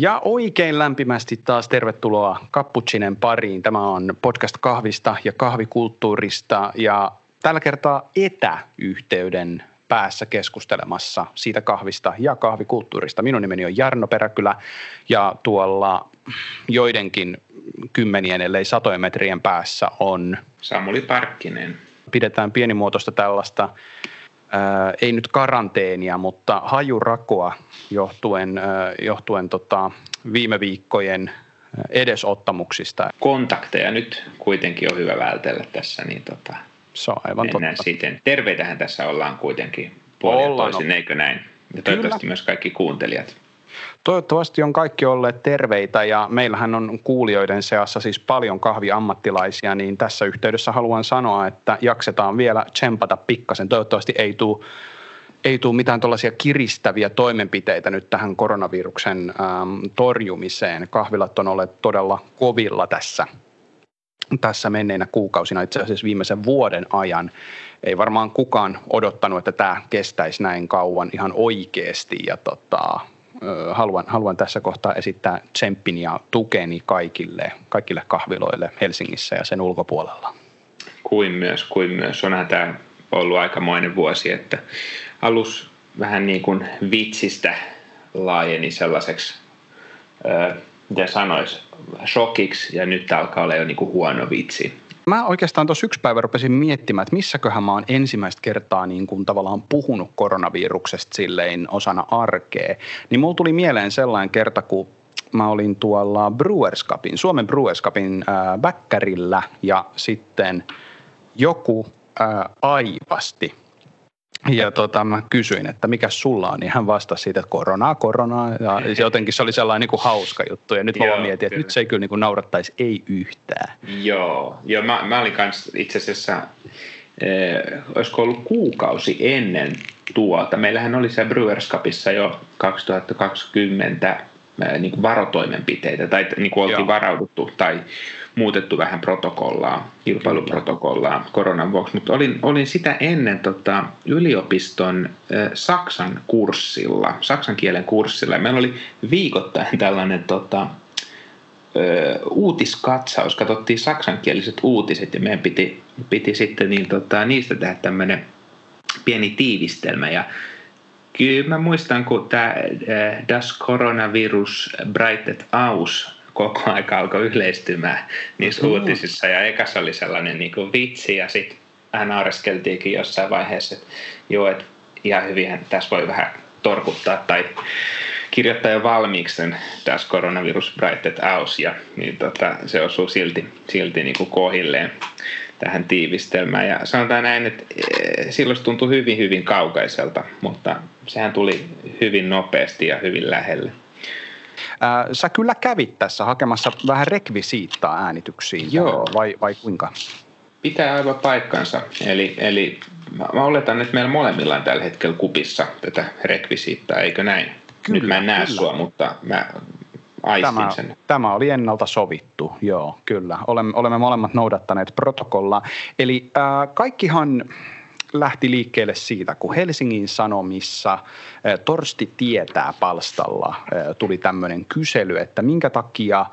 Ja oikein lämpimästi taas tervetuloa Kapputsinen pariin. Tämä on podcast kahvista ja kahvikulttuurista ja tällä kertaa etäyhteyden päässä keskustelemassa siitä kahvista ja kahvikulttuurista. Minun nimeni on Jarno Peräkylä ja tuolla joidenkin kymmenien, ellei satojen metrien päässä on... Samuli Parkkinen. Pidetään pienimuotoista tällaista ää, ei nyt karanteenia, mutta hajurakoa johtuen, ää, johtuen tota, viime viikkojen edesottamuksista. Kontakteja nyt kuitenkin on hyvä vältellä tässä, niin tota, se on aivan mennään totta. siten. Terveitähän tässä ollaan kuitenkin puolin toisin, eikö näin? Ja toivottavasti Kyllä. myös kaikki kuuntelijat. Toivottavasti on kaikki olleet terveitä ja meillähän on kuulijoiden seassa siis paljon kahviammattilaisia, niin tässä yhteydessä haluan sanoa, että jaksetaan vielä tsempata pikkasen. Toivottavasti ei tule ei tule mitään tällaisia kiristäviä toimenpiteitä nyt tähän koronaviruksen ähm, torjumiseen. Kahvilat on olleet todella kovilla tässä, tässä menneinä kuukausina, itse asiassa viimeisen vuoden ajan. Ei varmaan kukaan odottanut, että tämä kestäisi näin kauan ihan oikeasti ja tota, haluan, haluan tässä kohtaa esittää tsemppin ja tukeni kaikille, kaikille kahviloille Helsingissä ja sen ulkopuolella. Kuin myös, kuin myös. Onhan tämä ollut aikamoinen vuosi, että alus vähän niin kuin vitsistä laajeni sellaiseksi, mitä sanois, shokiksi ja nyt alkaa olla jo niin kuin huono vitsi. Mä oikeastaan tuossa yksi päivä rupesin miettimään, että missäköhän mä oon ensimmäistä kertaa niin kuin tavallaan puhunut koronaviruksesta silleen osana arkea. Niin mulla tuli mieleen sellainen kerta, kun mä olin tuolla Brewers Cupin, Suomen Brewers Cupin äh, ja sitten joku äh, aivasti ja tota, mä kysyin, että mikä sulla on, niin hän vastasi siitä, että koronaa, koronaa. Ja jotenkin se oli sellainen niin kuin hauska juttu. Ja nyt mä vaan mietin, että nyt se ei kyllä niin kuin naurattaisi ei yhtään. Joo, Joo mä, mä olin kanssa itse asiassa, eh, olisiko ollut kuukausi ennen tuota. Meillähän oli se Brewers Cupissa jo 2020 eh, niin kuin varotoimenpiteitä, tai niin kuin oltiin Joo. varauduttu, tai muutettu vähän protokollaa, kilpailuprotokollaa koronan vuoksi, mutta olin, olin sitä ennen tota, yliopiston äh, saksan kurssilla, saksan kielen kurssilla. Meillä oli viikoittain tällainen tota, äh, uutiskatsaus, katsottiin saksankieliset uutiset ja meidän piti, piti sitten niin, tota, niistä tehdä tämmöinen pieni tiivistelmä ja Kyllä mä muistan, kun tämä Das Coronavirus Breitet aus koko aika alkoi yleistymään niissä mm. uutisissa. Ja ekassa oli sellainen niin kuin vitsi ja sitten vähän naureskeltiinkin jossain vaiheessa, että joo, että ihan hyvin tässä voi vähän torkuttaa tai kirjoittaa jo valmiiksi sen tässä koronavirus Brighted Aus ja niin tota, se osuu silti, silti niin kuin kohilleen tähän tiivistelmään. Ja sanotaan näin, että eh, silloin se tuntui hyvin, hyvin kaukaiselta, mutta sehän tuli hyvin nopeasti ja hyvin lähelle. Sä kyllä kävit tässä hakemassa vähän rekvisiittaa äänityksiin, Joo. vai, vai kuinka? Pitää aivan paikkansa. Eli, eli mä oletan, että meillä molemmilla on tällä hetkellä kupissa tätä rekvisiittaa, eikö näin? Kyllä, Nyt mä en näe kyllä. sua, mutta mä aistin tämä, sen. Tämä oli ennalta sovittu, joo, kyllä. Olemme, olemme molemmat noudattaneet protokollaa. Eli äh, kaikkihan lähti liikkeelle siitä, kun Helsingin Sanomissa Torsti tietää palstalla tuli tämmöinen kysely, että minkä takia,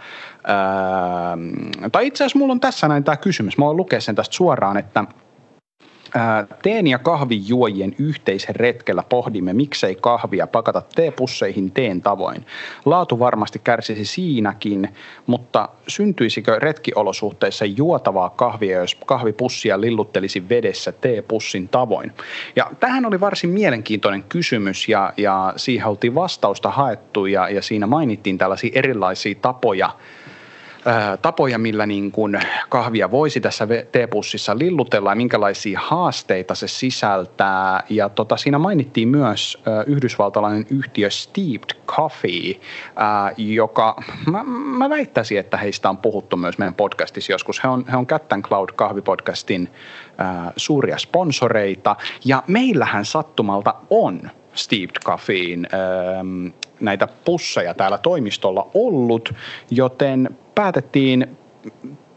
ää, tai itse asiassa mulla on tässä näin tämä kysymys, mä voin lukea sen tästä suoraan, että – Teen ja kahvijuojien yhteisen retkellä pohdimme, miksei kahvia pakata teepusseihin teen tavoin. Laatu varmasti kärsisi siinäkin, mutta syntyisikö retkiolosuhteissa juotavaa kahvia, jos kahvipussia lilluttelisi vedessä teepussin tavoin? Ja tähän oli varsin mielenkiintoinen kysymys ja, ja siihen oltiin vastausta haettu ja, ja siinä mainittiin tällaisia erilaisia tapoja – tapoja, millä niin kuin kahvia voisi tässä teepussissa lillutella ja minkälaisia haasteita se sisältää. Ja tota, siinä mainittiin myös yhdysvaltalainen yhtiö Steeped Coffee, joka mä, mä väittäisin, että heistä on puhuttu myös meidän podcastissa joskus. He on, he on Cat Cloud kahvipodcastin suuria sponsoreita ja meillähän sattumalta on Steeped Coffeein näitä pusseja täällä toimistolla ollut, joten päätettiin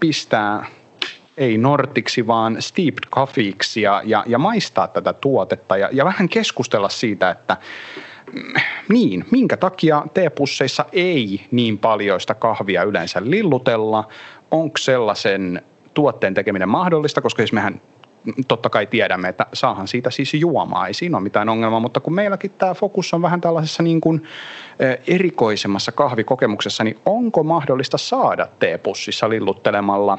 pistää ei Nortiksi, vaan Steeped Coffeeksi ja, ja, ja maistaa tätä tuotetta ja, ja vähän keskustella siitä, että mm, niin, minkä takia teepusseissa ei niin paljon sitä kahvia yleensä lillutella, onko sellaisen tuotteen tekeminen mahdollista, koska siis mehän totta kai tiedämme, että saahan siitä siis juomaa, ei siinä ole mitään ongelmaa, mutta kun meilläkin tämä fokus on vähän tällaisessa niin kuin erikoisemmassa kahvikokemuksessa, niin onko mahdollista saada teepussissa lilluttelemalla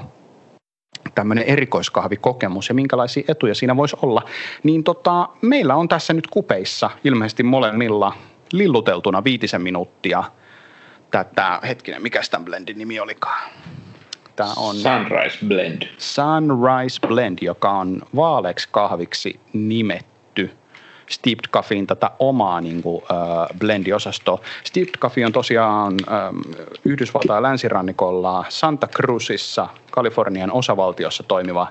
tämmöinen erikoiskahvikokemus ja minkälaisia etuja siinä voisi olla, niin tota, meillä on tässä nyt kupeissa ilmeisesti molemmilla lilluteltuna viitisen minuuttia tätä, hetkinen, mikä tämän blendin nimi olikaan? Tämä on Sunrise Blend. Sunrise Blend, joka on vaaleeksi kahviksi nimetty Steeped Coffeein tätä omaa niin kuin, äh, blendiosastoa. Steeped Coffee on tosiaan äh, Yhdysvaltain länsirannikolla Santa Cruzissa, Kalifornian osavaltiossa toimiva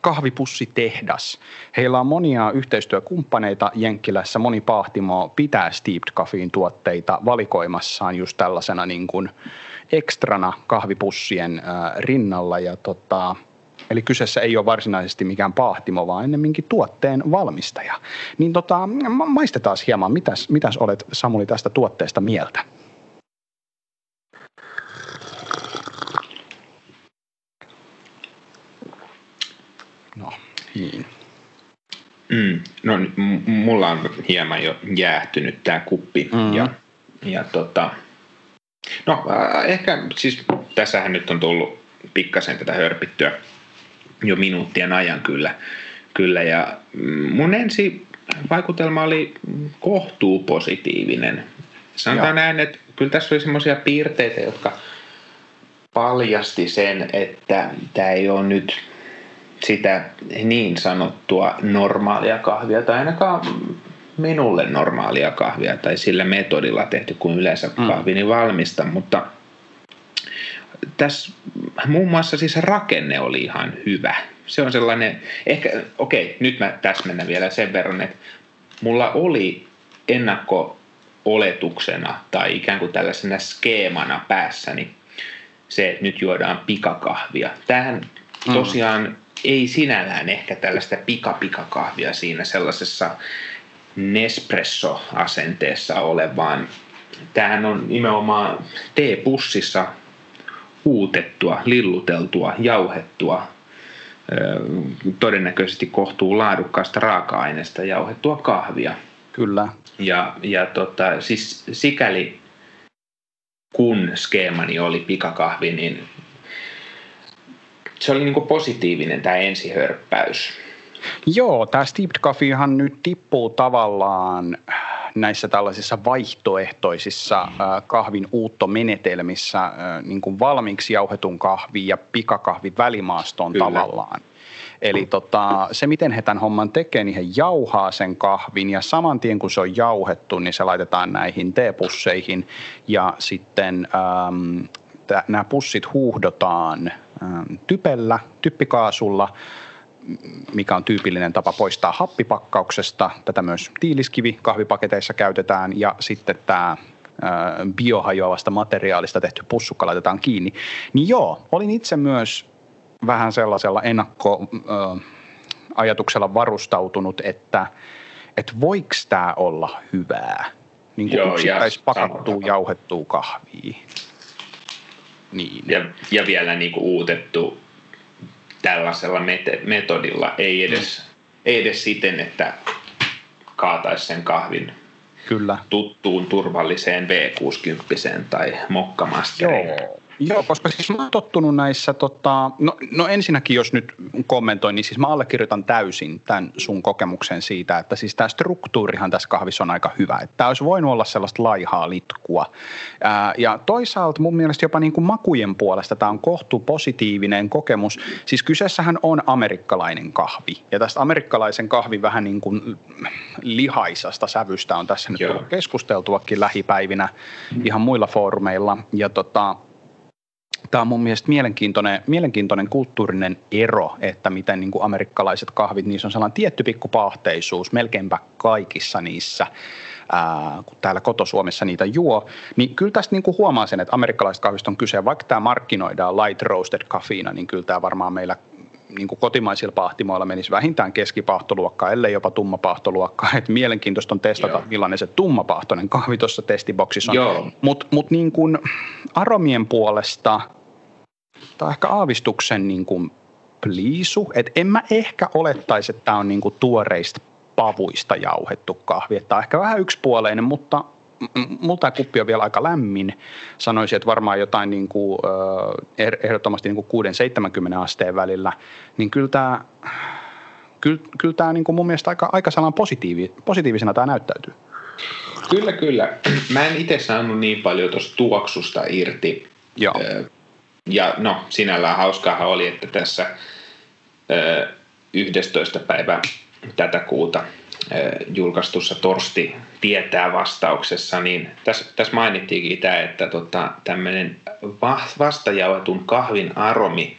kahvipussitehdas. Heillä on monia yhteistyökumppaneita Jenkkilässä. Moni pahtimo pitää Steeped Coffeein tuotteita valikoimassaan just tällaisena niin kuin, ekstrana kahvipussien rinnalla ja tota, Eli kyseessä ei ole varsinaisesti mikään pahtimo, vaan ennemminkin tuotteen valmistaja. Niin tota, maistetaan hieman, mitäs, mitäs olet Samuli tästä tuotteesta mieltä? No, niin. Mm, no m- mulla on hieman jo jäähtynyt tämä kuppi mm. ja, ja tota, No äh, ehkä siis tässähän nyt on tullut pikkasen tätä hörpittyä jo minuuttien ajan kyllä. kyllä ja mm, mun ensi vaikutelma oli kohtuu positiivinen. Sanotaan Joo. näin, että kyllä tässä oli semmoisia piirteitä, jotka paljasti sen, että tämä ei ole nyt sitä niin sanottua normaalia kahvia, tai ainakaan minulle normaalia kahvia tai sillä metodilla tehty kuin yleensä mm. kahvini valmista, mutta tässä muun muassa siis rakenne oli ihan hyvä. Se on sellainen, ehkä, okei, okay, nyt mä täsmennän vielä sen verran, että mulla oli ennakko oletuksena tai ikään kuin tällaisena skeemana päässäni se, että nyt juodaan pikakahvia. Tähän mm. tosiaan mm. ei sinällään ehkä tällaista pikapikakahvia siinä sellaisessa Nespresso-asenteessa ole, vaan tämähän on nimenomaan teepussissa uutettua, lilluteltua, jauhettua, todennäköisesti kohtuu laadukkaasta raaka-aineesta jauhettua kahvia. Kyllä. Ja, ja tota, siis sikäli kun skeemani oli pikakahvi, niin se oli niin positiivinen tämä ensihörppäys. Joo, tämä Steeped Coffeehan nyt tippuu tavallaan näissä tällaisissa vaihtoehtoisissa äh, kahvin uuttomenetelmissä äh, niin kuin valmiiksi jauhetun kahvi ja pikakahvin välimaastoon Kyllä. tavallaan. Eli tota, se, miten he tämän homman tekee, niin he jauhaa sen kahvin ja saman tien kun se on jauhettu, niin se laitetaan näihin teepusseihin ja sitten ähm, nämä pussit huuhdotaan ähm, typellä, typpikaasulla – mikä on tyypillinen tapa poistaa happipakkauksesta. Tätä myös tiiliskivi kahvipaketeissa käytetään ja sitten tämä biohajoavasta materiaalista tehty pussukka laitetaan kiinni. Niin joo, olin itse myös vähän sellaisella ennakkoajatuksella varustautunut, että, että voiko tämä olla hyvää? Niin kuin yksittäis pakattua, jauhettua kahvia. Niin. Ja, ja vielä niin kuin uutettu tällaisella metodilla, ei edes, mm. ei edes siten, että kaataisi sen kahvin Kyllä. tuttuun turvalliseen V60 tai mokkamasteriin. Joo, Joo, koska siis mä oon tottunut näissä, tota, no, no ensinnäkin jos nyt kommentoin, niin siis mä allekirjoitan täysin tämän sun kokemuksen siitä, että siis tämä struktuurihan tässä kahvissa on aika hyvä. Että tämä olisi voinut olla sellaista laihaa litkua. Ää, ja toisaalta mun mielestä jopa niin kuin makujen puolesta tämä on kohtu positiivinen kokemus. Siis kyseessähän on amerikkalainen kahvi. Ja tästä amerikkalaisen kahvin vähän niin kuin lihaisasta sävystä on tässä nyt keskusteltuakin lähipäivinä ihan muilla foorumeilla. Ja tota, tämä on mun mielestä mielenkiintoinen, mielenkiintoinen kulttuurinen ero, että miten niin kuin amerikkalaiset kahvit, niissä on sellainen tietty pikku pahteisuus melkeinpä kaikissa niissä, ää, kun täällä kotosuomessa niitä juo, niin kyllä tästä niin kuin huomaa sen, että amerikkalaiset kahvista on kyse, vaikka tämä markkinoidaan light roasted kafiina, niin kyllä tämä varmaan meillä niin kuin kotimaisilla pahtimoilla menisi vähintään keskipahtoluokkaa, ellei jopa tummapahtoluokkaa. Et mielenkiintoista on testata, Joo. millainen se tummapahtoinen kahvi tuossa testiboksissa on. Mutta mut niin kuin aromien puolesta, tai ehkä aavistuksen niin kuin pliisu, että en mä ehkä olettaisi, että tämä on niin kuin tuoreista pavuista jauhettu kahvi. Että tämä on ehkä vähän yksipuoleinen, mutta mulla tämä kuppi on vielä aika lämmin. Sanoisin, että varmaan jotain niin kuin, er, ehdottomasti niin kuin 6-70 asteen välillä. Niin kyllä tämä, kyllä, kyllä tämä niin kuin mun mielestä aika, aika positiivi, positiivisena tämä näyttäytyy. Kyllä, kyllä. Mä en itse saanut niin paljon tuosta tuoksusta irti. Joo. Ja no, sinällään hauskaahan oli, että tässä 11. päivä tätä kuuta julkaistussa Torsti tietää vastauksessa, niin tässä, tässä mainittiinkin tämä, että tota, tämmöinen vastajauhetun kahvin aromi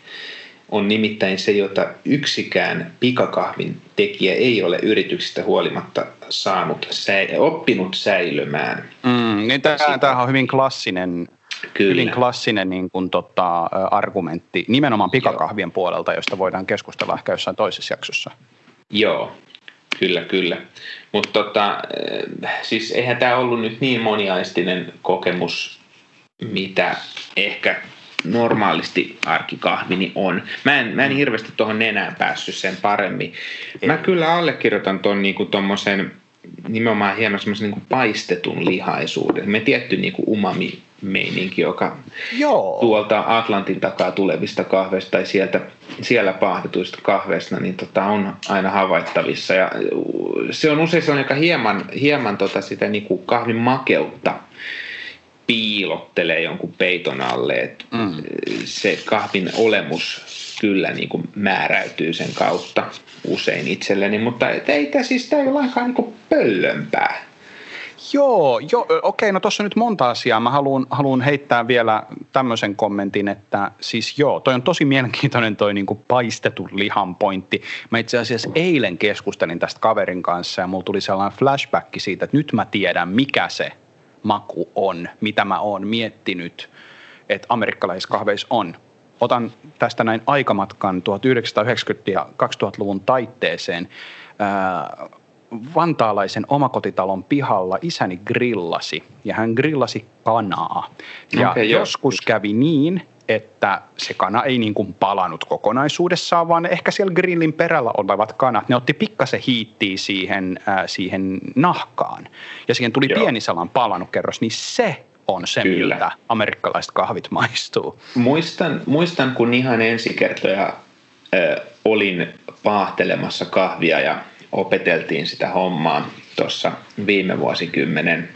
on nimittäin se, jota yksikään pikakahvin tekijä ei ole yrityksistä huolimatta saanut, oppinut säilymään. Mm, niin tämä on hyvin klassinen Kyllä. hyvin klassinen niin kuin, tota, argumentti nimenomaan pikakahvien Joo. puolelta, josta voidaan keskustella ehkä jossain toisessa jaksossa. Joo, kyllä, kyllä. Mutta tota, siis eihän tämä ollut nyt niin moniaistinen kokemus, mitä ehkä normaalisti arkikahvini on. Mä en, mä en hirveästi tuohon nenään päässyt sen paremmin. Mä kyllä allekirjoitan tuon niinku tommosen nimenomaan hieman semmoisen niin paistetun lihaisuuden. Me tietty niin kuin umami meininki, joka Joo. tuolta Atlantin takaa tulevista kahveista tai sieltä, siellä pahdetuista kahveista niin tota, on aina havaittavissa. Ja se on usein sellainen, joka hieman, hieman tota sitä niin kuin kahvin makeutta piilottelee jonkun peiton alle. Et mm. Se kahvin olemus kyllä niin kuin määräytyy sen kautta usein itselleni, mutta ei tämä siis tää ei ole lainkaan niin pöllömpää. Joo, jo, okei, okay, no tuossa nyt monta asiaa. Mä haluan, heittää vielä tämmöisen kommentin, että siis joo, toi on tosi mielenkiintoinen toi niinku paistetun lihan pointti. Mä itse asiassa eilen keskustelin tästä kaverin kanssa ja mulla tuli sellainen flashback siitä, että nyt mä tiedän mikä se maku on, mitä mä oon miettinyt, että amerikkalaisissa kahveissa on otan tästä näin aikamatkan 1990- ja 2000-luvun taitteeseen. Vantaalaisen omakotitalon pihalla isäni grillasi ja hän grillasi kanaa. Ja okay, joskus jo. kävi niin, että se kana ei niin kuin palannut kokonaisuudessaan, vaan ehkä siellä grillin perällä olevat kanat, ne otti pikkasen hiittiä siihen, äh, siihen nahkaan. Ja siihen tuli Joo. pieni salan palannut kerros, niin se on se, Kyllä. miltä amerikkalaiset kahvit maistuu. Muistan, muistan kun ihan ensi kertoja ö, olin paahtelemassa kahvia ja opeteltiin sitä hommaa tuossa viime vuosikymmenen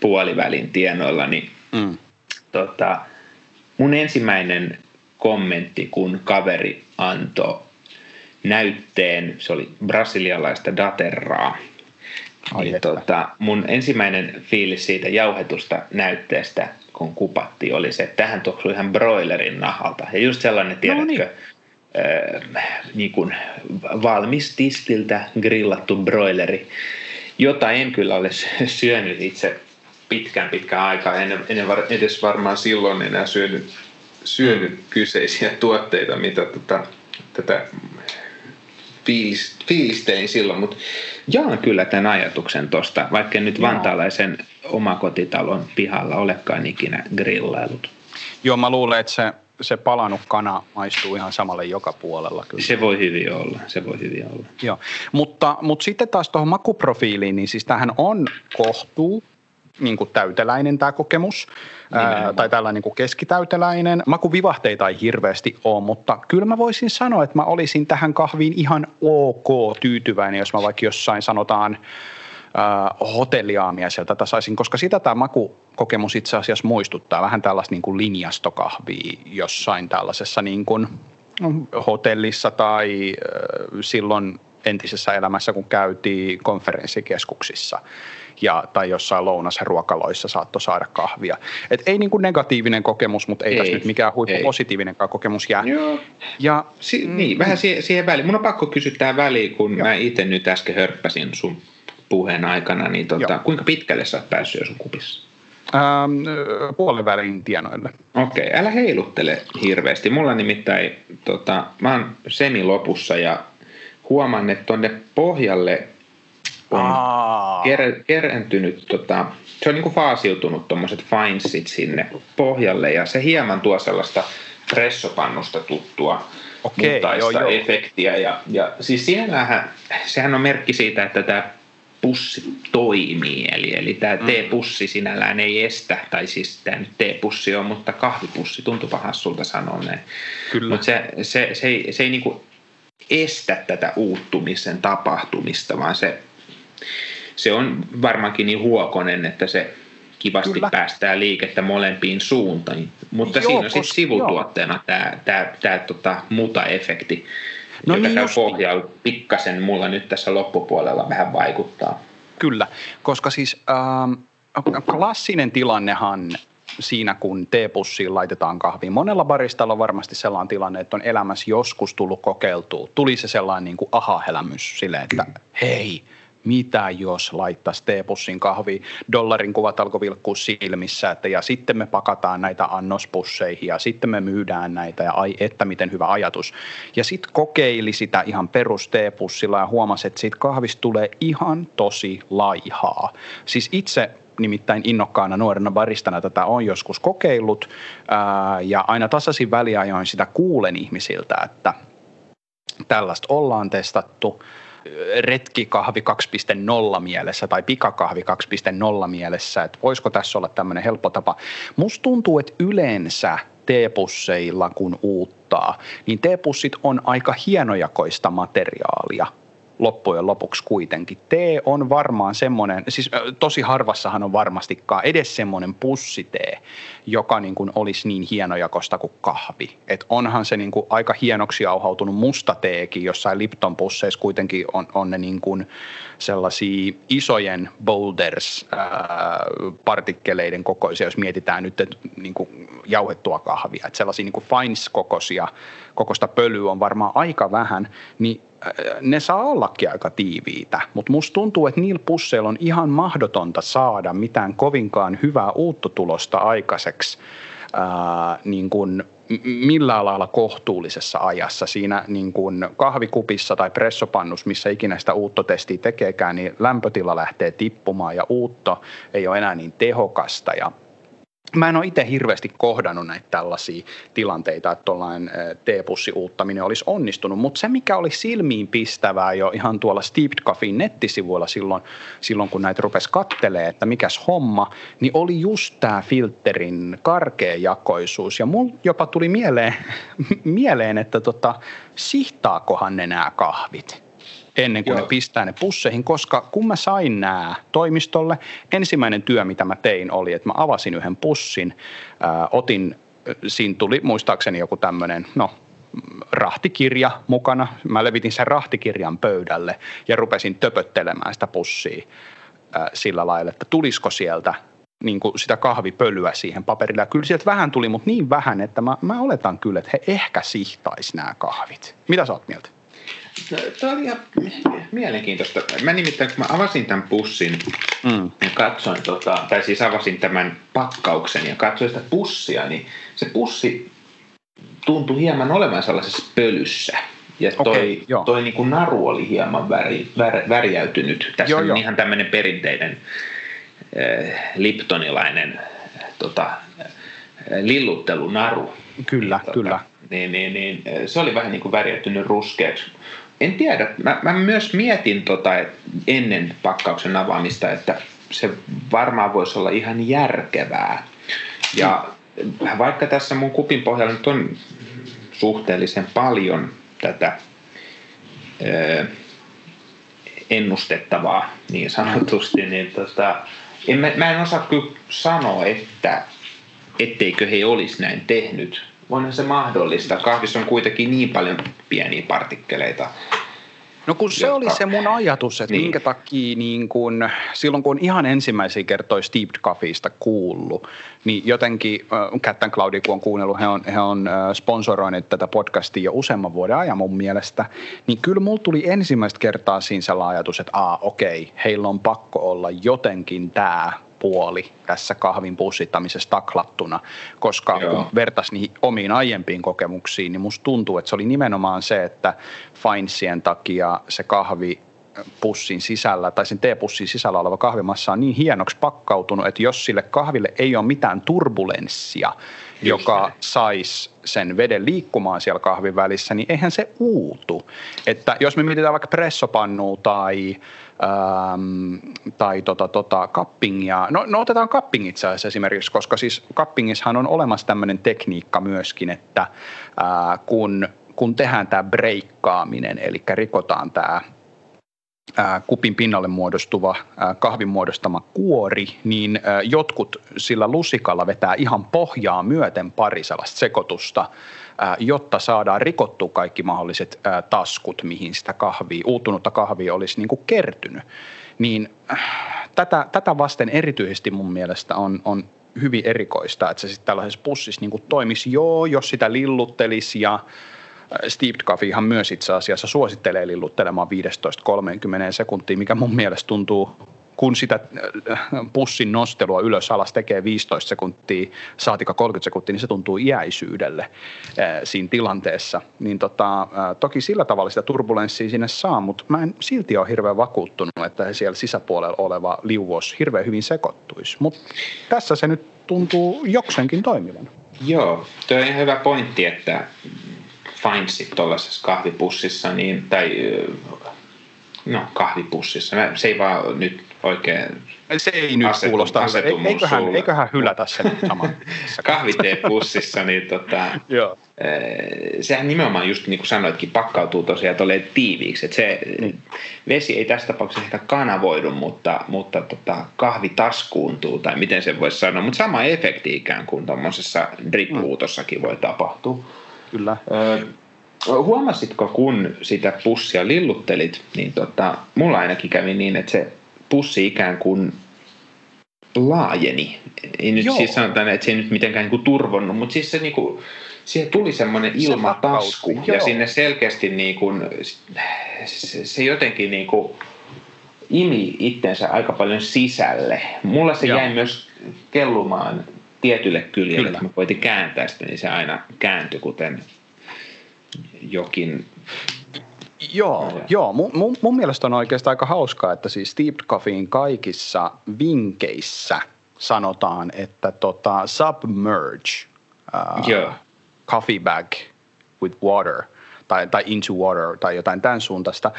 puolivälin tienoilla, niin mm. tota, mun ensimmäinen kommentti, kun kaveri antoi näytteen, se oli brasilialaista daterraa, niin, tota, mun ensimmäinen fiilis siitä jauhetusta näytteestä, kun kupatti, oli se, että tähän tuoksui ihan broilerin nahalta. Ja just sellainen, tiedätkö, no niin. Äh, niin kuin valmis tistiltä grillattu broileri, jota en kyllä ole syönyt itse pitkään pitkään aikaa. En, en edes varmaan silloin enää syönyt, syönyt kyseisiä tuotteita, mitä tota, tätä fiilis, fiilistelin silloin, mutta jaan kyllä tämän ajatuksen tuosta, vaikka nyt Joo. vantaalaisen omakotitalon pihalla olekaan ikinä grillailut. Joo, mä luulen, että se, se palannut kana maistuu ihan samalle joka puolella. Kyllä. Se voi hyvin olla, se voi hyvin olla. Joo, mutta, mutta sitten taas tuohon makuprofiiliin, niin siis tähän on kohtuu niin kuin täyteläinen tämä kokemus, ää, tai tällainen niin keskitäyteläinen. Makuvivahteita ei hirveästi ole, mutta kyllä mä voisin sanoa, että mä olisin tähän kahviin ihan ok tyytyväinen, jos mä vaikka jossain sanotaan hotelliaamia sieltä tätä saisin, koska sitä tämä makukokemus itse asiassa muistuttaa vähän tällaista niin kuin linjastokahvia jossain tällaisessa niin kuin hotellissa tai silloin entisessä elämässä, kun käytiin konferenssikeskuksissa ja, tai jossain lounasruokaloissa saattoi saada kahvia. Et ei niin kuin negatiivinen kokemus, mutta ei, ei tässä nyt mikään huippupositiivinenkaan kokemus jää. Joo. Ja, si- mm, niin, vähän siihen, siihen väliin. Mun on pakko kysyä tähän väliin, kun joo. mä itse nyt äsken hörppäsin sun puheen aikana, niin tota, kuinka pitkälle sä oot päässyt jo sun kupissa? Ähm, puolivälin tienoille. Okei, okay, älä heiluttele hirveästi. Mulla nimittäin, tota, mä oon semilopussa ja huomaan, että tonne pohjalle on ker- kerentynyt, tota, se on niin kuin faasiutunut tuommoiset finesit sinne pohjalle ja se hieman tuo sellaista pressopannusta tuttua Okei, joo, joo. efektiä. Ja, ja siis siellähän, sehän on merkki siitä, että tämä pussi toimii. Eli, eli tämä mm. teepussi sinällään ei estä, tai siis tämä nyt teepussi on, mutta kahvipussi, tuntuu hassulta sanoa näin. Kyllä. Mutta se, se, se, ei, se ei niinku estä tätä uuttumisen tapahtumista, vaan se, se on varmaankin niin huokonen, että se kivasti Kyllä. päästää liikettä molempiin suuntiin. Mutta joo, siinä on sitten sivutuotteena tämä tota, muta-efekti, no joka niin pohjalla pikkasen mulla nyt tässä loppupuolella vähän vaikuttaa. Kyllä, koska siis äh, klassinen tilannehan siinä, kun teepussiin laitetaan kahvia. Monella baristalla on varmasti sellainen tilanne, että on elämässä joskus tullut kokeiltua. Tuli se sellainen niin kuin aha-elämys silleen, että hei, mitä jos laittaisi teepussin kahvi, dollarin kuvat alkoi vilkkua silmissä, että ja sitten me pakataan näitä annospusseihin ja sitten me myydään näitä ja ai että miten hyvä ajatus. Ja sitten kokeili sitä ihan perus teepussilla ja huomasi, että siitä kahvista tulee ihan tosi laihaa. Siis itse nimittäin innokkaana nuorena baristana tätä on joskus kokeillut ää, ja aina tasaisin väliajoin sitä kuulen ihmisiltä, että tällaista ollaan testattu retkikahvi 2.0 mielessä tai pikakahvi 2.0 mielessä, että voisiko tässä olla tämmöinen helppo tapa. Musta tuntuu, että yleensä teepusseilla kun uuttaa, niin teepussit on aika hienojakoista materiaalia loppujen lopuksi kuitenkin. Tee on varmaan semmoinen, siis tosi harvassahan on varmastikaan edes semmoinen pussitee, joka niin kuin olisi niin hienojakosta kuin kahvi. Et onhan se niin kuin aika hienoksi auhautunut musta teekin, jossain Lipton pusseissa kuitenkin on, on ne niin kuin sellaisia isojen boulders ää, partikkeleiden kokoisia, jos mietitään nyt että niin kuin jauhettua kahvia. Että sellaisia niin kuin fines-kokoisia, kokosta pölyä on varmaan aika vähän, niin ne saa ollakin aika tiiviitä, mutta musta tuntuu, että niillä pusseilla on ihan mahdotonta saada mitään kovinkaan hyvää uuttotulosta aikaiseksi ää, niin kuin millään lailla kohtuullisessa ajassa. Siinä niin kuin kahvikupissa tai pressopannus, missä ikinä sitä uuttotestiä tekeekään, niin lämpötila lähtee tippumaan ja uutto ei ole enää niin tehokasta ja Mä en ole itse hirveästi kohdannut näitä tällaisia tilanteita, että tuollainen teepussi uuttaminen olisi onnistunut, mutta se mikä oli silmiin pistävää jo ihan tuolla Steeped Coffeein nettisivuilla silloin, silloin kun näitä rupesi kattelee, että mikäs homma, niin oli just tämä filterin karkeajakoisuus. Ja mulla jopa tuli mieleen, mieleen että tota, sihtaakohan ne nämä kahvit ennen kuin Joo. ne pistää ne pusseihin, koska kun mä sain nämä toimistolle, ensimmäinen työ, mitä mä tein, oli, että mä avasin yhden pussin, ää, otin, siinä tuli muistaakseni joku tämmöinen, no rahtikirja mukana. Mä levitin sen rahtikirjan pöydälle ja rupesin töpöttelemään sitä pussia ää, sillä lailla, että tulisiko sieltä niin kuin sitä kahvipölyä siihen paperille. Ja kyllä sieltä vähän tuli, mutta niin vähän, että mä, mä oletan kyllä, että he ehkä sihtaisi nämä kahvit. Mitä sä oot mieltä? Tämä oli ihan mielenkiintoista. Mä nimittäin, kun mä avasin tämän pussin mm. ja katsoin, tota, tai siis avasin tämän pakkauksen ja katsoin sitä pussia, niin se pussi tuntui hieman olevan sellaisessa pölyssä. Ja toi, okay, toi niin kuin naru oli hieman väri, vär, värjäytynyt. Tässä joo, on joo. ihan tämmöinen perinteinen äh, liptonilainen tota, lilluttelunaru. Kyllä, niin, kyllä. Tota, niin, niin, niin, se oli vähän niin kuin värjäytynyt ruskeaksi en tiedä. Mä, mä myös mietin tota, ennen pakkauksen avaamista, että se varmaan voisi olla ihan järkevää. Ja vaikka tässä mun kupin pohjalla nyt on suhteellisen paljon tätä ö, ennustettavaa niin sanotusti, niin tota, en, mä, mä en osaa kyllä sanoa, että etteikö he olisi näin tehnyt onhan se mahdollista. Kahvissa on kuitenkin niin paljon pieniä partikkeleita. No kun se jotka... oli se mun ajatus, että niin. minkä takia niin kun, silloin kun ihan ensimmäisiä kertoi Steeped Coffeesta kuullut, niin jotenkin äh, Cat Cloudi kun on kuunnellut, he on, he on äh, sponsoroineet tätä podcastia jo useamman vuoden ajan mun mielestä, niin kyllä mulla tuli ensimmäistä kertaa siinä sellainen ajatus, että aa okei, heillä on pakko olla jotenkin tämä puoli tässä kahvin pussittamisessa taklattuna, koska Joo. kun vertaisi niihin omiin aiempiin kokemuksiin, niin musta tuntuu, että se oli nimenomaan se, että Finesien takia se kahvi pussin sisällä tai sen teepussin sisällä oleva kahvimassa on niin hienoksi pakkautunut, että jos sille kahville ei ole mitään turbulenssia, joka saisi sen veden liikkumaan siellä kahvin välissä, niin eihän se uutu. Että jos me mietitään vaikka pressopannua tai, ähm, tai tota, tota, kappingia, no, no otetaan kapping itse asiassa esimerkiksi, koska siis kappingissahan on olemassa tämmöinen tekniikka myöskin, että äh, kun, kun tehdään tämä breikkaaminen, eli rikotaan tämä kupin pinnalle muodostuva kahvin muodostama kuori, niin jotkut sillä lusikalla vetää ihan pohjaa myöten pari sellaista sekoitusta, jotta saadaan rikottua kaikki mahdolliset taskut, mihin sitä kahvia, uutunutta kahvia olisi niin kuin kertynyt. Niin tätä, tätä vasten erityisesti mun mielestä on, on hyvin erikoista, että se sitten tällaisessa pussissa niin kuin toimisi joo, jos sitä lilluttelisi ja Steve Coffeyhan myös itse asiassa suosittelee lilluttelemaan 15-30 sekuntia, mikä mun mielestä tuntuu kun sitä äh, pussin nostelua ylös alas tekee 15 sekuntia, saatika 30 sekuntia, niin se tuntuu iäisyydelle äh, siinä tilanteessa. Niin tota, äh, toki sillä tavalla sitä turbulenssia sinne saa, mutta mä en silti ole hirveän vakuuttunut, että siellä sisäpuolella oleva liuos hirveän hyvin sekoittuisi. Mutta tässä se nyt tuntuu jokseenkin toimivan. Joo, tuo on ihan hyvä pointti, että Finesit tuollaisessa kahvipussissa, niin, tai no kahvipussissa, se ei vaan nyt oikein se ei nyt asetu, kuulosta, eiköhän, eiköhän hylätä sen saman. Kahviteepussissa, niin tota, Joo. sehän nimenomaan just niin kuin sanoitkin, pakkautuu tosiaan tolleen tiiviiksi. Että se niin. vesi ei tässä tapauksessa ehkä kanavoidu, mutta, mutta tota, kahvi taskuuntuu, tai miten se voisi sanoa. Mutta sama efekti ikään kuin tuommoisessa drip voi tapahtua. Kyllä. huomasitko, kun sitä pussia lilluttelit, niin tota, mulla ainakin kävi niin, että se pussi ikään kuin laajeni. Ei nyt Joo. siis sanotaan, että se ei nyt mitenkään niin kuin turvonnut, mutta siis se niin kuin, siihen tuli semmoinen ilmatasku se ja sinne selkeästi niin kuin, se, se jotenkin niin kuin imi itsensä aika paljon sisälle. Mulla se Joo. jäi myös kellumaan tietylle kyljelle, että mä voitin kääntää sitä, niin se aina kääntyi, kuten jokin Joo, joo. Mun, mun, mun mielestä on oikeastaan aika hauskaa, että siis Steeped Coffeein kaikissa vinkeissä sanotaan, että tota, submerge uh, coffee bag with water tai, tai into water tai jotain tämän suuntaista,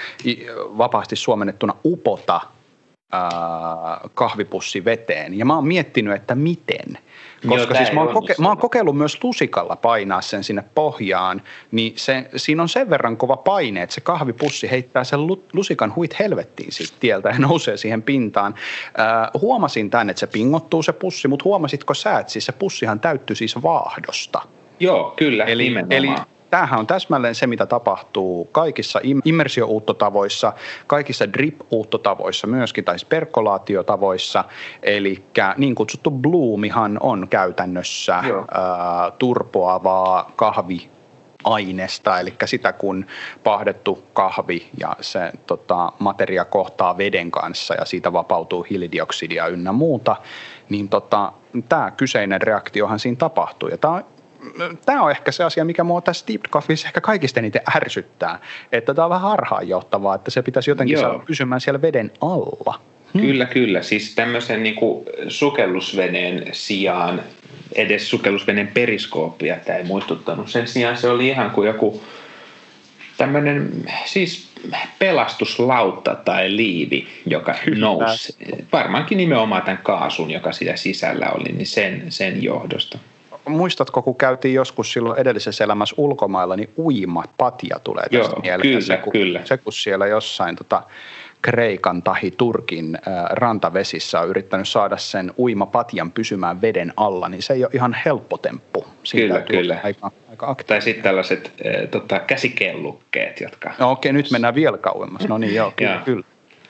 vapaasti suomennettuna upota uh, kahvipussi veteen. Ja mä oon miettinyt, että miten. Koska Joo, siis mä oon, koke- mä oon kokeillut myös lusikalla painaa sen sinne pohjaan, niin se, siinä on sen verran kova paine, että se kahvipussi heittää sen lusikan huit helvettiin siitä tieltä ja nousee siihen pintaan. Äh, huomasin tänne, että se pingottuu se pussi, mutta huomasitko sä, että siis se pussihan täyttyy siis vaahdosta? Joo, kyllä, eli, nimenomaan. Eli tämähän on täsmälleen se, mitä tapahtuu kaikissa immersiouuttotavoissa, kaikissa drip-uuttotavoissa myöskin, tai siis perkolaatiotavoissa. Eli niin kutsuttu bloomihan on käytännössä ää, turpoavaa kahvi aineesta, eli sitä kun pahdettu kahvi ja se tota, materia kohtaa veden kanssa ja siitä vapautuu hiilidioksidia ynnä muuta, niin tota, tämä kyseinen reaktiohan siinä tapahtuu. Ja tämä on tämä on ehkä se asia, mikä mua tässä Steeped Coffeessa ehkä kaikista eniten ärsyttää. Että tämä on vähän harhaanjohtavaa, että se pitäisi jotenkin Joo. saada pysymään siellä veden alla. Hmm. Kyllä, kyllä. Siis tämmöisen niin kuin sukellusveneen sijaan, edes sukellusveneen periskooppia tämä ei muistuttanut. Sen sijaan se oli ihan kuin joku tämmöinen siis pelastuslautta tai liivi, joka Kyllä. nousi. Varmaankin nimenomaan tämän kaasun, joka sitä sisällä oli, niin sen, sen johdosta muistatko, kun käytiin joskus silloin edellisessä elämässä ulkomailla, niin uima patja tulee tästä Joo, mieleen. Kyllä, se, kun, kyllä. Se, kun siellä jossain tota, Kreikan tahi Turkin äh, rantavesissä on yrittänyt saada sen uimapatjan pysymään veden alla, niin se ei ole ihan helppo temppu. Siinä kyllä, kyllä. Aika, aika tai sitten tällaiset äh, tota, käsikellukkeet, jotka... No, okei, nyt mennään vielä kauemmas. No niin, joo, kyllä, kyllä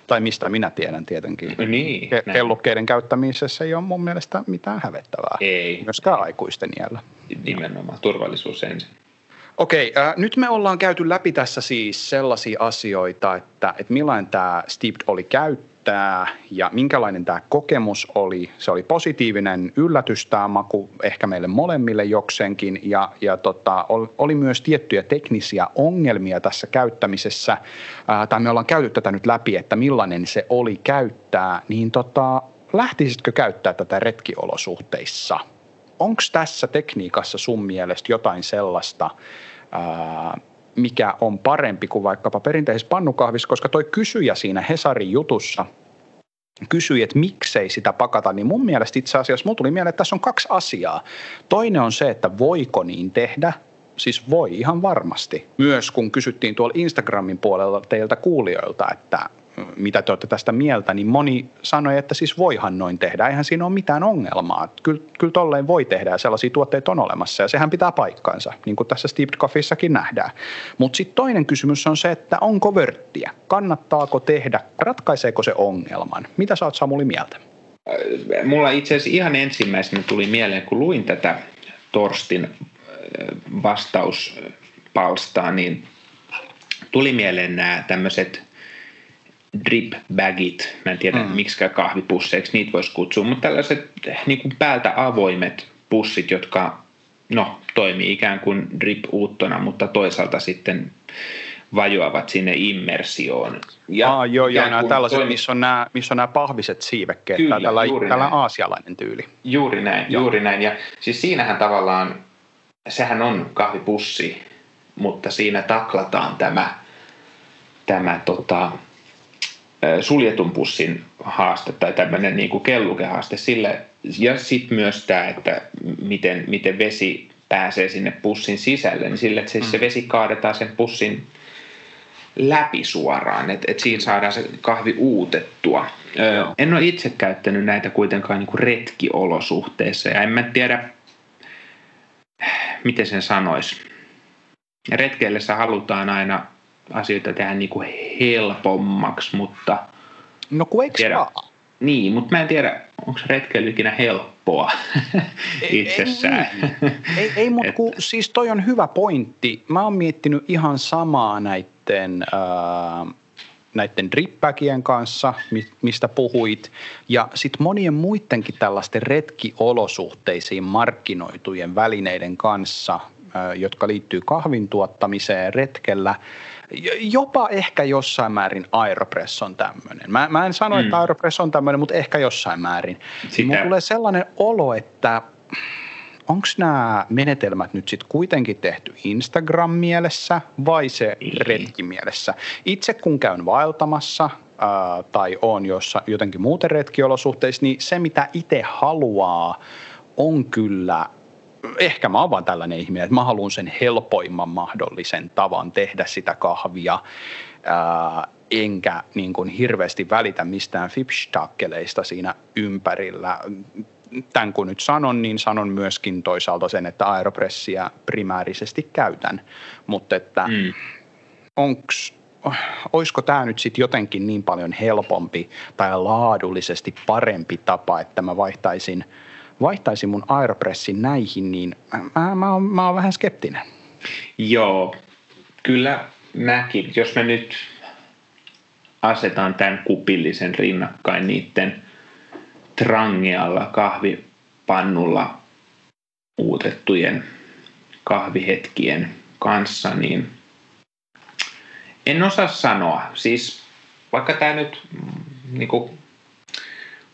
tai mistä minä tiedän tietenkin. No niin, Ke- kellukkeiden käyttämisessä ei ole mun mielestä mitään hävettävää. Ei. Myöskään ei. aikuisten iällä. Nimenomaan, turvallisuus ensin. Okei, äh, nyt me ollaan käyty läpi tässä siis sellaisia asioita, että, että millainen tämä Steeped oli käyttää tämä ja minkälainen tämä kokemus oli. Se oli positiivinen yllätys tämä maku ehkä meille molemmille jokseenkin ja, ja tota, oli myös tiettyjä teknisiä ongelmia tässä käyttämisessä. Ää, tai me ollaan käyty tätä nyt läpi, että millainen se oli käyttää, niin tota, lähtisitkö käyttää tätä retkiolosuhteissa? Onko tässä tekniikassa sun mielestä jotain sellaista, ää, mikä on parempi kuin vaikkapa perinteisessä pannukahvissa, koska toi kysyjä siinä Hesarin jutussa kysyi, että miksei sitä pakata, niin mun mielestä itse asiassa mulla tuli mieleen, että tässä on kaksi asiaa. Toinen on se, että voiko niin tehdä, siis voi ihan varmasti. Myös kun kysyttiin tuolla Instagramin puolella teiltä kuulijoilta, että mitä te olette tästä mieltä, niin moni sanoi, että siis voihan noin tehdä, eihän siinä ole mitään ongelmaa. Kyllä, kyllä tolleen voi tehdä ja sellaisia tuotteita on olemassa ja sehän pitää paikkaansa, niin kuin tässä Steve Coffeeissakin nähdään. Mutta sitten toinen kysymys on se, että onko vörttiä, kannattaako tehdä, ratkaiseeko se ongelman. Mitä sä oot Samuli mieltä? Mulla itse asiassa ihan ensimmäisenä tuli mieleen, kun luin tätä Torstin vastauspalstaa, niin tuli mieleen nämä tämmöiset drip bagit, mä en tiedä mm. miksi kahvipusseiksi niitä voisi kutsua, mutta tällaiset niin kuin päältä avoimet pussit, jotka no, toimii ikään kuin drip uuttona, mutta toisaalta sitten vajoavat sinne immersioon. Ja Aa, joo, joo, nämä tällaiset, toimi... missä, on nämä, missä on nämä pahviset siivekkeet, Kyllä, tällä, tällä aasialainen tyyli. Juuri näin, joo. juuri näin. Ja siis siinähän tavallaan, sehän on kahvipussi, mutta siinä taklataan tämä, tämä tota, suljetun pussin haaste tai tämmöinen niin kuin kellukehaaste sille. Ja sitten myös tämä, että miten, miten vesi pääsee sinne pussin sisälle, niin sille, että se, mm. se vesi kaadetaan sen pussin läpi suoraan, että et siinä saadaan se kahvi uutettua. Öö, en ole itse käyttänyt näitä kuitenkaan niin kuin retkiolosuhteissa ja en mä tiedä, miten sen sanoisi. Retkeillessä halutaan aina asioita tehdä niin kuin helpommaksi, mutta... No kun eikö tiedä, Niin, mutta mä en tiedä, onko retkeily ikinä helppoa ei, itsessään. Ei, niin. ei, ei mutta kun, siis toi on hyvä pointti. Mä oon miettinyt ihan samaa näiden... Äh, näiden drippäkien kanssa, mistä puhuit, ja sitten monien muidenkin tällaisten retkiolosuhteisiin markkinoitujen välineiden kanssa, jotka liittyy kahvin tuottamiseen retkellä, Jopa ehkä jossain määrin Aeropress on tämmöinen. Mä, mä en sano, mm. että Aeropress on tämmöinen, mutta ehkä jossain määrin. Sitä... Mulla tulee sellainen olo, että onko nämä menetelmät nyt sitten kuitenkin tehty Instagram-mielessä vai se niin. retki-mielessä? Itse kun käyn vaeltamassa ää, tai on jossa, jotenkin muuten retkiolosuhteissa, niin se mitä itse haluaa on kyllä ehkä mä oon vaan tällainen ihminen, että mä haluan sen helpoimman mahdollisen tavan tehdä sitä kahvia, ää, enkä niin kuin hirveästi välitä mistään fipstakkeleista siinä ympärillä. Tämän kun nyt sanon, niin sanon myöskin toisaalta sen, että aeropressia primäärisesti käytän, mutta että mm. onks, olisiko tämä nyt sitten jotenkin niin paljon helpompi tai laadullisesti parempi tapa, että mä vaihtaisin – vaihtaisin mun Aeropressin näihin, niin mä, mä, oon, mä oon vähän skeptinen. Joo, kyllä mäkin. Jos me nyt asetaan tämän kupillisen rinnakkain niiden trangealla kahvipannulla uutettujen kahvihetkien kanssa, niin en osaa sanoa. Siis vaikka tämä nyt niin kuin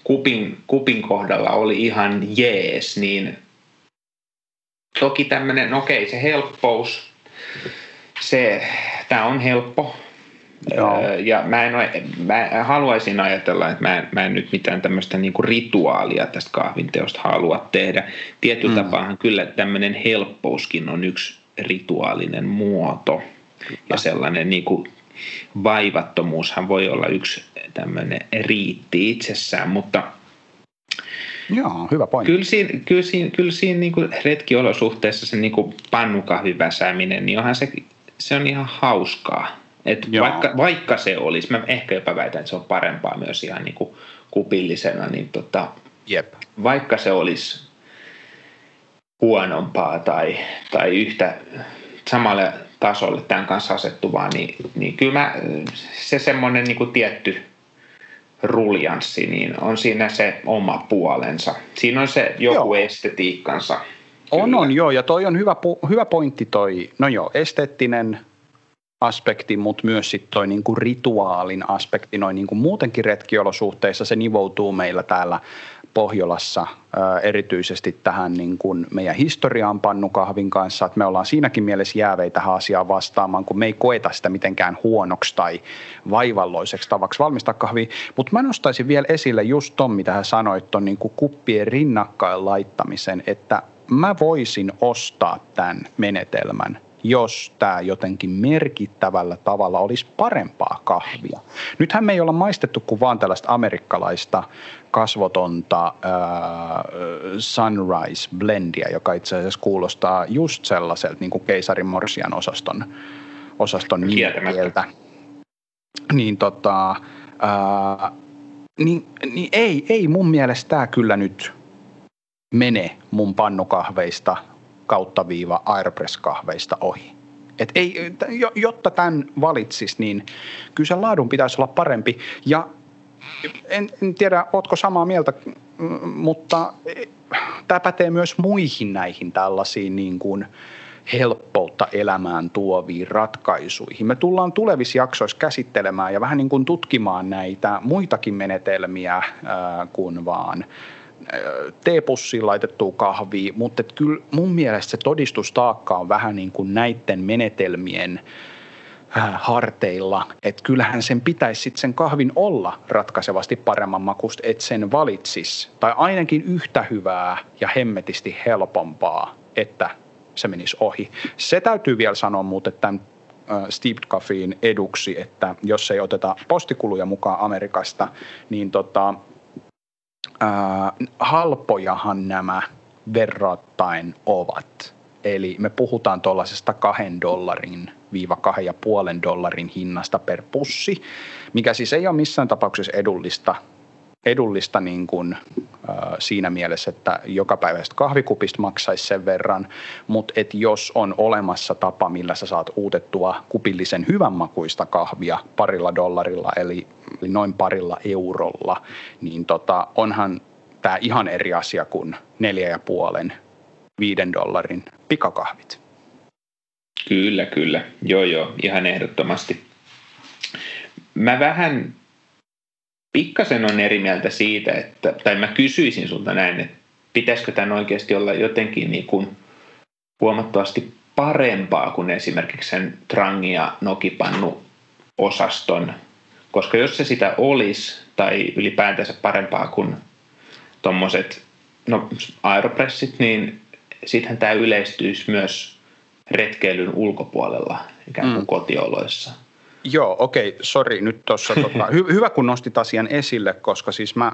kupin, kupin kohdalla oli ihan jees, niin toki tämmöinen, no okei, se helppous, se, tämä on helppo. Joo. Ja mä, en ole, mä haluaisin ajatella, että mä en, mä en nyt mitään tämmöistä niinku rituaalia tästä kahvinteosta halua tehdä. Tietyllä mm. tapaahan kyllä tämmöinen helppouskin on yksi rituaalinen muoto. Ja sellainen niinku vaivattomuushan voi olla yksi tämmöinen riitti itsessään, mutta Joo, hyvä pointti. Kyllä siinä, kyllä siinä, kyllä siinä niin kuin retkiolosuhteessa se niin kuin pannukahvin väsääminen, niin onhan se, se on ihan hauskaa. Et vaikka, vaikka se olisi, mä ehkä jopa väitän, että se on parempaa myös ihan niin kuin kupillisena, niin tota, Jep. vaikka se olisi huonompaa tai, tai yhtä samalle tasolle tämän kanssa asettuvaa, niin, niin kyllä mä, se semmoinen niin kuin tietty ruljanssi, niin on siinä se oma puolensa. Siinä on se joku joo. estetiikkansa. On, Kyllä. on joo, ja toi on hyvä, hyvä pointti toi, no joo, esteettinen aspekti, mutta myös sitten toi niinku rituaalin aspekti, noin niinku muutenkin retkiolosuhteissa se nivoutuu meillä täällä Pohjolassa erityisesti tähän niin kuin meidän historiaan pannukahvin kanssa, että me ollaan siinäkin mielessä jääveitä asiaan vastaamaan, kun me ei koeta sitä mitenkään huonoksi tai vaivalloiseksi tavaksi valmistaa kahvia. Mutta mä nostaisin vielä esille just ton, mitä hän sanoit, ton niin kuin kuppien rinnakkain laittamisen, että mä voisin ostaa tämän menetelmän jos tämä jotenkin merkittävällä tavalla olisi parempaa kahvia. Nythän me ei olla maistettu kuin vaan tällaista amerikkalaista kasvotonta äh, sunrise blendia, joka itse asiassa kuulostaa just sellaiselta niin kuin keisarin morsian osaston, osaston nimikieltä. Niin tota, äh, niin, niin ei, ei mun mielestä tämä kyllä nyt mene mun pannukahveista kautta viiva Aeropress-kahveista ohi. Et ei, jotta tämän valitsisi, niin kyllä sen laadun pitäisi olla parempi. Ja en, en tiedä, ootko samaa mieltä, mutta tämä pätee myös muihin näihin tällaisiin niin kuin helppoutta elämään tuoviin ratkaisuihin. Me tullaan tulevissa jaksoissa käsittelemään ja vähän niin kuin tutkimaan näitä muitakin menetelmiä ää, kuin vaan teepussiin laitettua kahvia, mutta kyllä mun mielestä se todistustaakka on vähän niin kuin näiden menetelmien äh, harteilla, että kyllähän sen pitäisi sitten sen kahvin olla ratkaisevasti paremman makusta, että sen valitsisi, tai ainakin yhtä hyvää ja hemmetisti helpompaa, että se menisi ohi. Se täytyy vielä sanoa muuten tämän äh, Steeped Coffeein eduksi, että jos ei oteta postikuluja mukaan Amerikasta, niin tota, ää, halpojahan nämä verrattain ovat. Eli me puhutaan tuollaisesta kahden dollarin viiva kahden ja puolen dollarin hinnasta per pussi, mikä siis ei ole missään tapauksessa edullista, edullista niin kuin, äh, siinä mielessä, että joka päivästä kahvikupista maksaisi sen verran, mutta et jos on olemassa tapa, millä sä saat uutettua kupillisen hyvänmakuista kahvia parilla dollarilla, eli, eli noin parilla eurolla, niin tota, onhan tämä ihan eri asia kuin neljä ja puolen, viiden dollarin pikakahvit. Kyllä, kyllä. Joo, joo, ihan ehdottomasti. Mä vähän pikkasen on eri mieltä siitä, että, tai mä kysyisin sulta näin, että pitäisikö tämän oikeasti olla jotenkin niin kuin huomattavasti parempaa kuin esimerkiksi sen trangi- ja nokipannu osaston, koska jos se sitä olisi, tai ylipäätänsä parempaa kuin tuommoiset no, aeropressit, niin sittenhän tämä yleistyisi myös retkeilyn ulkopuolella, ikään kuin mm. kotioloissa. Joo, okei, okay, sori nyt tuossa. Tota, hy- hyvä kun nostit asian esille, koska siis mä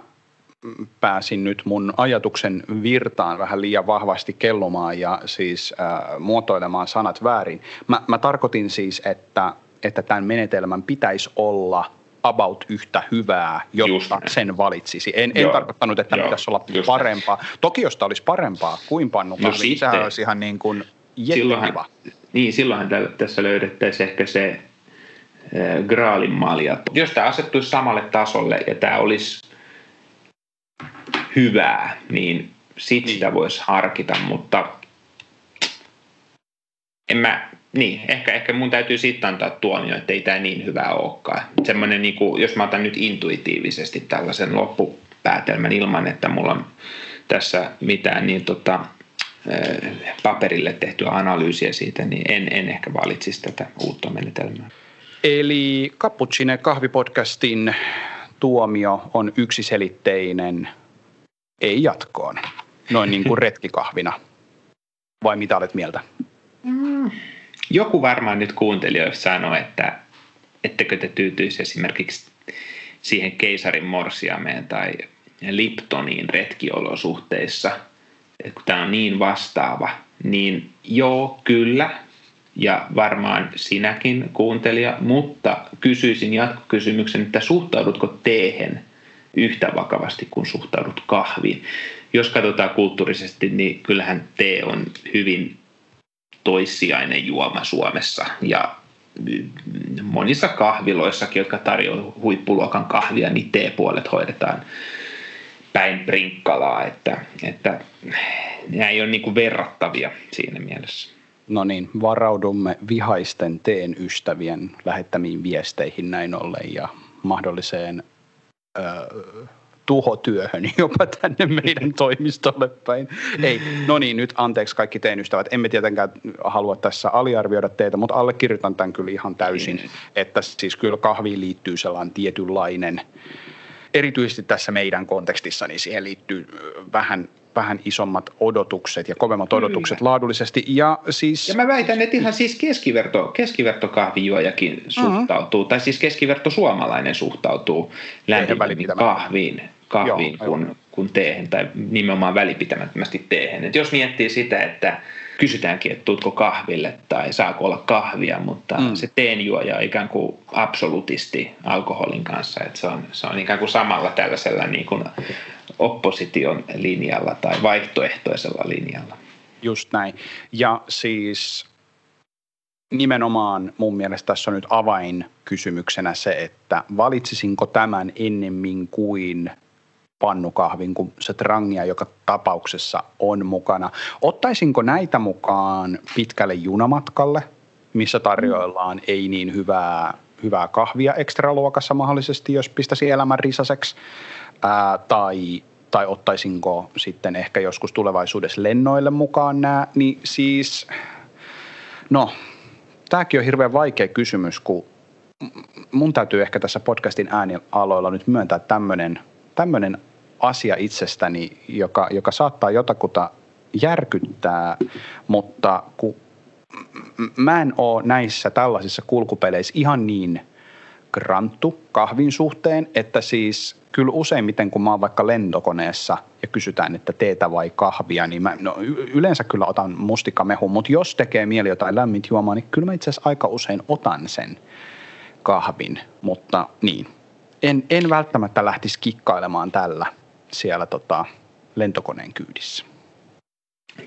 pääsin nyt mun ajatuksen virtaan vähän liian vahvasti kellomaan ja siis äh, muotoilemaan sanat väärin. Mä, mä tarkoitin siis, että, että tämän menetelmän pitäisi olla about yhtä hyvää, jotta sen valitsisi. En, en tarkoittanut, että Joo. pitäisi olla Just parempaa. Näin. Toki jos olisi parempaa kuin pannukahvi, no niin sehän olisi ihan niin kuin silloinhan, Niin, silloinhan tässä löydettäisiin ehkä se graalin malja. Jos tämä asettuisi samalle tasolle ja tämä olisi hyvää, niin sit niin. sitä voisi harkita, mutta en mä, niin, ehkä, ehkä mun täytyy sitten antaa tuomio, että ei tämä niin hyvä olekaan. Semmoinen, niin kuin, jos mä otan nyt intuitiivisesti tällaisen loppupäätelmän ilman, että mulla on tässä mitään niin tota, paperille tehtyä analyysiä siitä, niin en, en ehkä valitsisi tätä uutta menetelmää. Eli Cappuccine kahvipodcastin tuomio on yksiselitteinen, ei jatkoon, noin niin kuin retkikahvina. Vai mitä olet mieltä? Mm. Joku varmaan nyt kuuntelijoista sanoo, että ettekö te tyytyisi esimerkiksi siihen keisarin morsiameen tai Liptoniin retkiolosuhteissa, että kun tämä on niin vastaava, niin joo, kyllä, ja varmaan sinäkin kuuntelija, mutta kysyisin jatkokysymyksen, että suhtaudutko teehen yhtä vakavasti kuin suhtaudut kahviin? Jos katsotaan kulttuurisesti, niin kyllähän tee on hyvin toissijainen juoma Suomessa ja monissa kahviloissakin, jotka tarjoavat huippuluokan kahvia, niin teepuolet hoidetaan päin prinkkalaa, että, että nämä ei ole niin verrattavia siinä mielessä. No niin, varaudumme vihaisten teen ystävien lähettämiin viesteihin näin ollen ja mahdolliseen ö, tuhotyöhön jopa tänne meidän toimistolle päin. Ei, no niin, nyt anteeksi kaikki teen ystävät. Emme tietenkään halua tässä aliarvioida teitä, mutta allekirjoitan tämän kyllä ihan täysin, niin. että siis kyllä kahviin liittyy sellainen tietynlainen, erityisesti tässä meidän kontekstissa, niin siihen liittyy vähän vähän isommat odotukset ja kovemmat Kyllä. odotukset laadullisesti. Ja, siis... ja mä väitän, että ihan siis keskiverto, keskivertokahvijuojakin suhtautuu, uh-huh. tai siis keskiverto suomalainen suhtautuu lämpimämmin kahviin, kahviin Joo, kuin, kuin teehen, tai nimenomaan välipitämättömästi teehen. Et jos miettii sitä, että kysytäänkin, että tuutko kahville tai saako olla kahvia, mutta mm. se teenjuoja on ikään kuin absolutisti alkoholin kanssa, että se on, se on ikään kuin samalla tällaisella niin kuin opposition linjalla tai vaihtoehtoisella linjalla. Just näin. Ja siis nimenomaan mun mielestä tässä on nyt avainkysymyksenä se, että valitsisinko tämän ennemmin kuin pannukahvin kuin se trangia, joka tapauksessa on mukana. Ottaisinko näitä mukaan pitkälle junamatkalle, missä tarjoillaan mm. ei niin hyvää, hyvää kahvia ekstraluokassa mahdollisesti, jos pistäisi elämän risaseksi, ää, tai, tai ottaisinko sitten ehkä joskus tulevaisuudessa lennoille mukaan nämä, niin siis, no, tämäkin on hirveän vaikea kysymys, kun mun täytyy ehkä tässä podcastin äänialoilla nyt myöntää tämmöinen tämmöinen asia itsestäni, joka, joka saattaa jotakuta järkyttää, mutta kun mä en ole näissä tällaisissa kulkupeleissä ihan niin granttu kahvin suhteen, että siis kyllä useimmiten kun mä oon vaikka lentokoneessa ja kysytään, että teetä vai kahvia, niin mä no, yleensä kyllä otan mustikkamehun, mutta jos tekee mieli jotain lämmintä juomaa, niin kyllä mä itse asiassa aika usein otan sen kahvin, mutta niin. En, en välttämättä lähtisi kikkailemaan tällä siellä tota, lentokoneen kyydissä.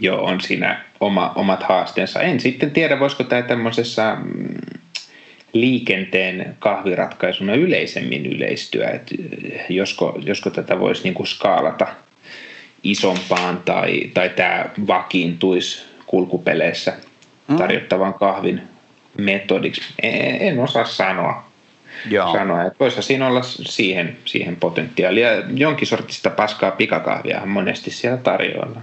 Joo, on siinä oma, omat haasteensa. En sitten tiedä, voisiko tämä tämmöisessä mm, liikenteen kahviratkaisuna yleisemmin yleistyä, että josko, josko tätä voisi niin kuin skaalata isompaan tai, tai tämä vakiintuisi kulkupeleissä mm. tarjottavan kahvin metodiksi. En, en osaa sanoa. Joo. sanoa. Että voisi siinä olla siihen, siihen potentiaalia. Jonkin sortista paskaa pikakahvia monesti siellä tarjoilla.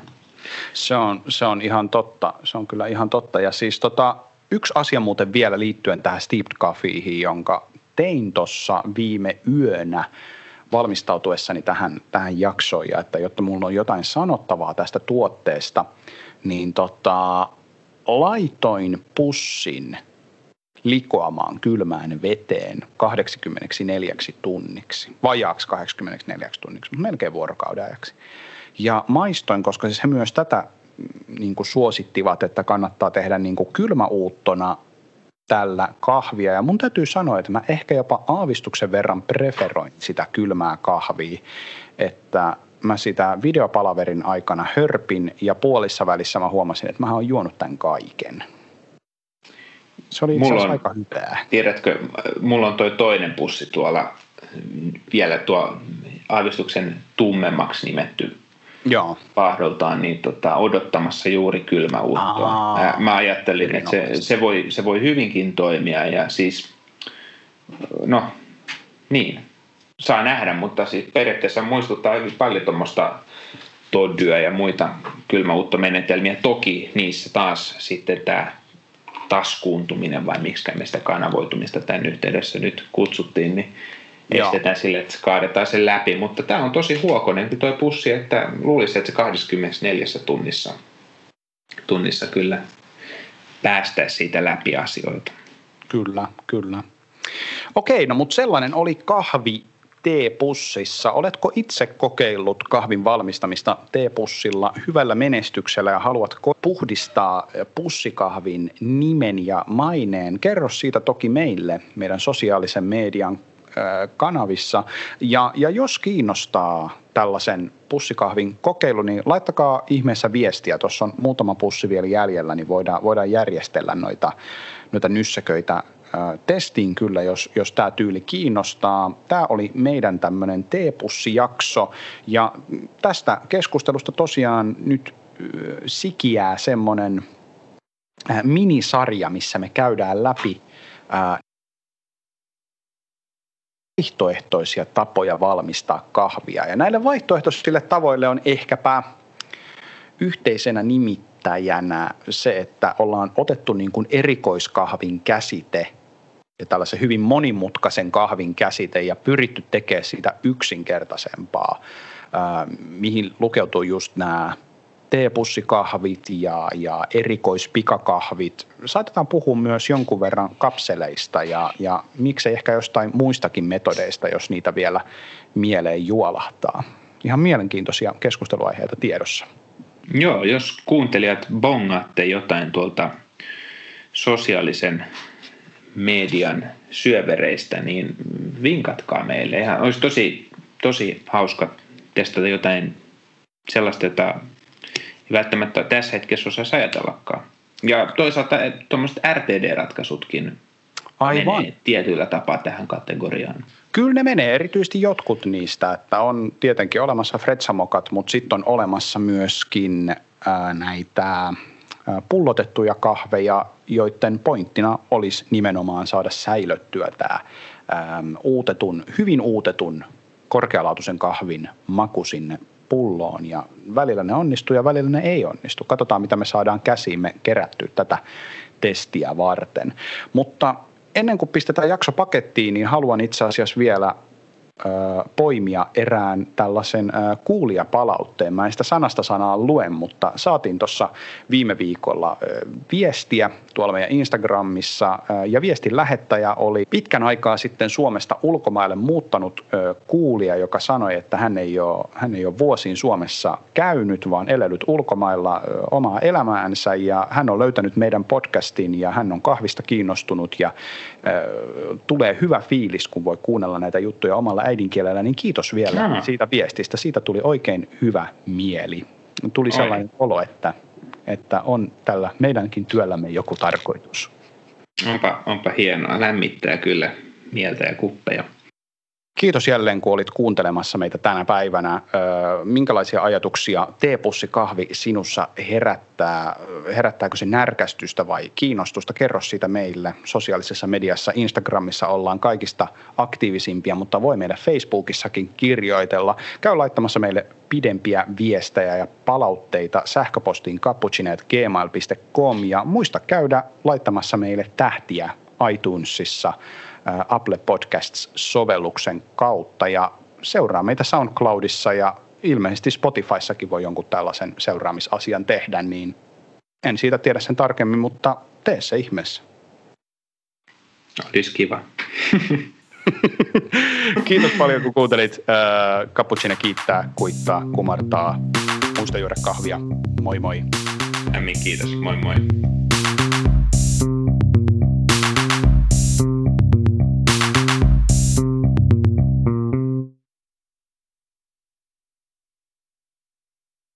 Se on, se on ihan totta. Se on kyllä ihan totta. Ja siis tota, yksi asia muuten vielä liittyen tähän steeped coffeeihin, jonka tein tuossa viime yönä valmistautuessani tähän, tähän jaksoon, ja että jotta mulla on jotain sanottavaa tästä tuotteesta, niin tota, laitoin pussin – likoamaan kylmään veteen 84 tunniksi, vajaaksi 84 tunniksi, mutta melkein vuorokauden ajaksi. Ja maistoin, koska siis he myös tätä mm, niin kuin suosittivat, että kannattaa tehdä niin kuin kylmäuuttona tällä kahvia. Ja mun täytyy sanoa, että mä ehkä jopa aavistuksen verran preferoin sitä kylmää kahvia, että mä sitä videopalaverin aikana hörpin ja puolissa välissä mä huomasin, että mä oon juonut tämän kaiken. Se oli itse on, aika hyvää. Tiedätkö, mulla on toi toinen pussi tuolla vielä tuo aavistuksen tummemmaksi nimetty Joo. pahdoltaan niin tota, odottamassa juuri kylmäuuttoa. Aa, Mä ajattelin, että se, se, voi, se voi hyvinkin toimia ja siis, no niin, saa nähdä, mutta siis periaatteessa muistuttaa hyvin paljon tuommoista toddyä ja muita kylmäuuttomenetelmiä. Toki niissä taas sitten tämä taskuuntuminen vai miksi me sitä kanavoitumista tämän yhteydessä nyt kutsuttiin, niin Joo. estetään sille, että se kaadetaan sen läpi. Mutta tämä on tosi huokonen tuo pussi, että luulisi, että se 24 tunnissa, tunnissa kyllä päästäisiin siitä läpi asioita. Kyllä, kyllä. Okei, no mutta sellainen oli kahvi teepussissa. Oletko itse kokeillut kahvin valmistamista teepussilla hyvällä menestyksellä ja haluatko puhdistaa pussikahvin nimen ja maineen? Kerro siitä toki meille meidän sosiaalisen median kanavissa. Ja, ja jos kiinnostaa tällaisen pussikahvin kokeilu, niin laittakaa ihmeessä viestiä. Tuossa on muutama pussi vielä jäljellä, niin voidaan, voidaan järjestellä noita, noita nyssäköitä testiin kyllä, jos, jos tämä tyyli kiinnostaa. Tämä oli meidän tämmöinen teepussijakso ja tästä keskustelusta tosiaan nyt sikiää semmoinen minisarja, missä me käydään läpi vaihtoehtoisia tapoja valmistaa kahvia. Ja näille vaihtoehtoisille tavoille on ehkäpä yhteisenä nimittäjänä se, että ollaan otettu niin kuin erikoiskahvin käsite ja tällaisen hyvin monimutkaisen kahvin käsite ja pyritty tekemään siitä yksinkertaisempaa, mihin lukeutuu just nämä teepussikahvit ja, ja erikoispikakahvit. Saatetaan puhua myös jonkun verran kapseleista ja, ja miksei ehkä jostain muistakin metodeista, jos niitä vielä mieleen juolahtaa. Ihan mielenkiintoisia keskusteluaiheita tiedossa. Joo, jos kuuntelijat bongaatte jotain tuolta sosiaalisen median syövereistä, niin vinkatkaa meille. Ihan olisi tosi, tosi hauska testata jotain sellaista, jota ei välttämättä tässä hetkessä osaisi ajatellakaan. Ja toisaalta tuommoiset RTD-ratkaisutkin Aivan. menee tietyllä tapaa tähän kategoriaan. Kyllä ne menee, erityisesti jotkut niistä, että on tietenkin olemassa fretsamokat, mutta sitten on olemassa myöskin ää, näitä pullotettuja kahveja, joiden pointtina olisi nimenomaan saada säilöttyä tämä uutetun, hyvin uutetun korkealaatuisen kahvin maku sinne pulloon ja välillä ne onnistuu ja välillä ne ei onnistu. Katsotaan, mitä me saadaan käsiimme kerättyä tätä testiä varten. Mutta ennen kuin pistetään jakso pakettiin, niin haluan itse asiassa vielä poimia erään tällaisen kuulijapalautteen. Mä en sitä sanasta sanaa luen, mutta saatiin tuossa viime viikolla viestiä tuolla meidän Instagramissa ja viestin lähettäjä oli pitkän aikaa sitten Suomesta ulkomaille muuttanut kuulija, joka sanoi, että hän ei ole, hän ei ole vuosiin Suomessa käynyt, vaan elelyt ulkomailla omaa elämäänsä ja hän on löytänyt meidän podcastin ja hän on kahvista kiinnostunut ja tulee hyvä fiilis, kun voi kuunnella näitä juttuja omalla äidinkielellä, niin kiitos vielä no. siitä viestistä. Siitä tuli oikein hyvä mieli. Tuli sellainen Oi. olo, että, että on tällä meidänkin työllämme joku tarkoitus. Onpa, onpa hienoa, lämmittää kyllä mieltä ja kuppeja. Kiitos jälleen, kun olit kuuntelemassa meitä tänä päivänä. Minkälaisia ajatuksia teepussikahvi sinussa herättää? Herättääkö se närkästystä vai kiinnostusta? Kerro siitä meille. Sosiaalisessa mediassa, Instagramissa ollaan kaikista aktiivisimpia, mutta voi meidän Facebookissakin kirjoitella. Käy laittamassa meille pidempiä viestejä ja palautteita sähköpostiin cappuccino.gmail.com ja muista käydä laittamassa meille tähtiä iTunesissa – Apple Podcasts-sovelluksen kautta ja seuraa meitä SoundCloudissa ja ilmeisesti Spotifyssakin voi jonkun tällaisen seuraamisasian tehdä, niin en siitä tiedä sen tarkemmin, mutta tee se ihmeessä. Olisi kiva. Kiitos paljon, kun kuuntelit. Cappuccino kiittää, kuittaa, kumartaa. Muista juoda kahvia. Moi moi. Ämmin kiitos. Moi moi.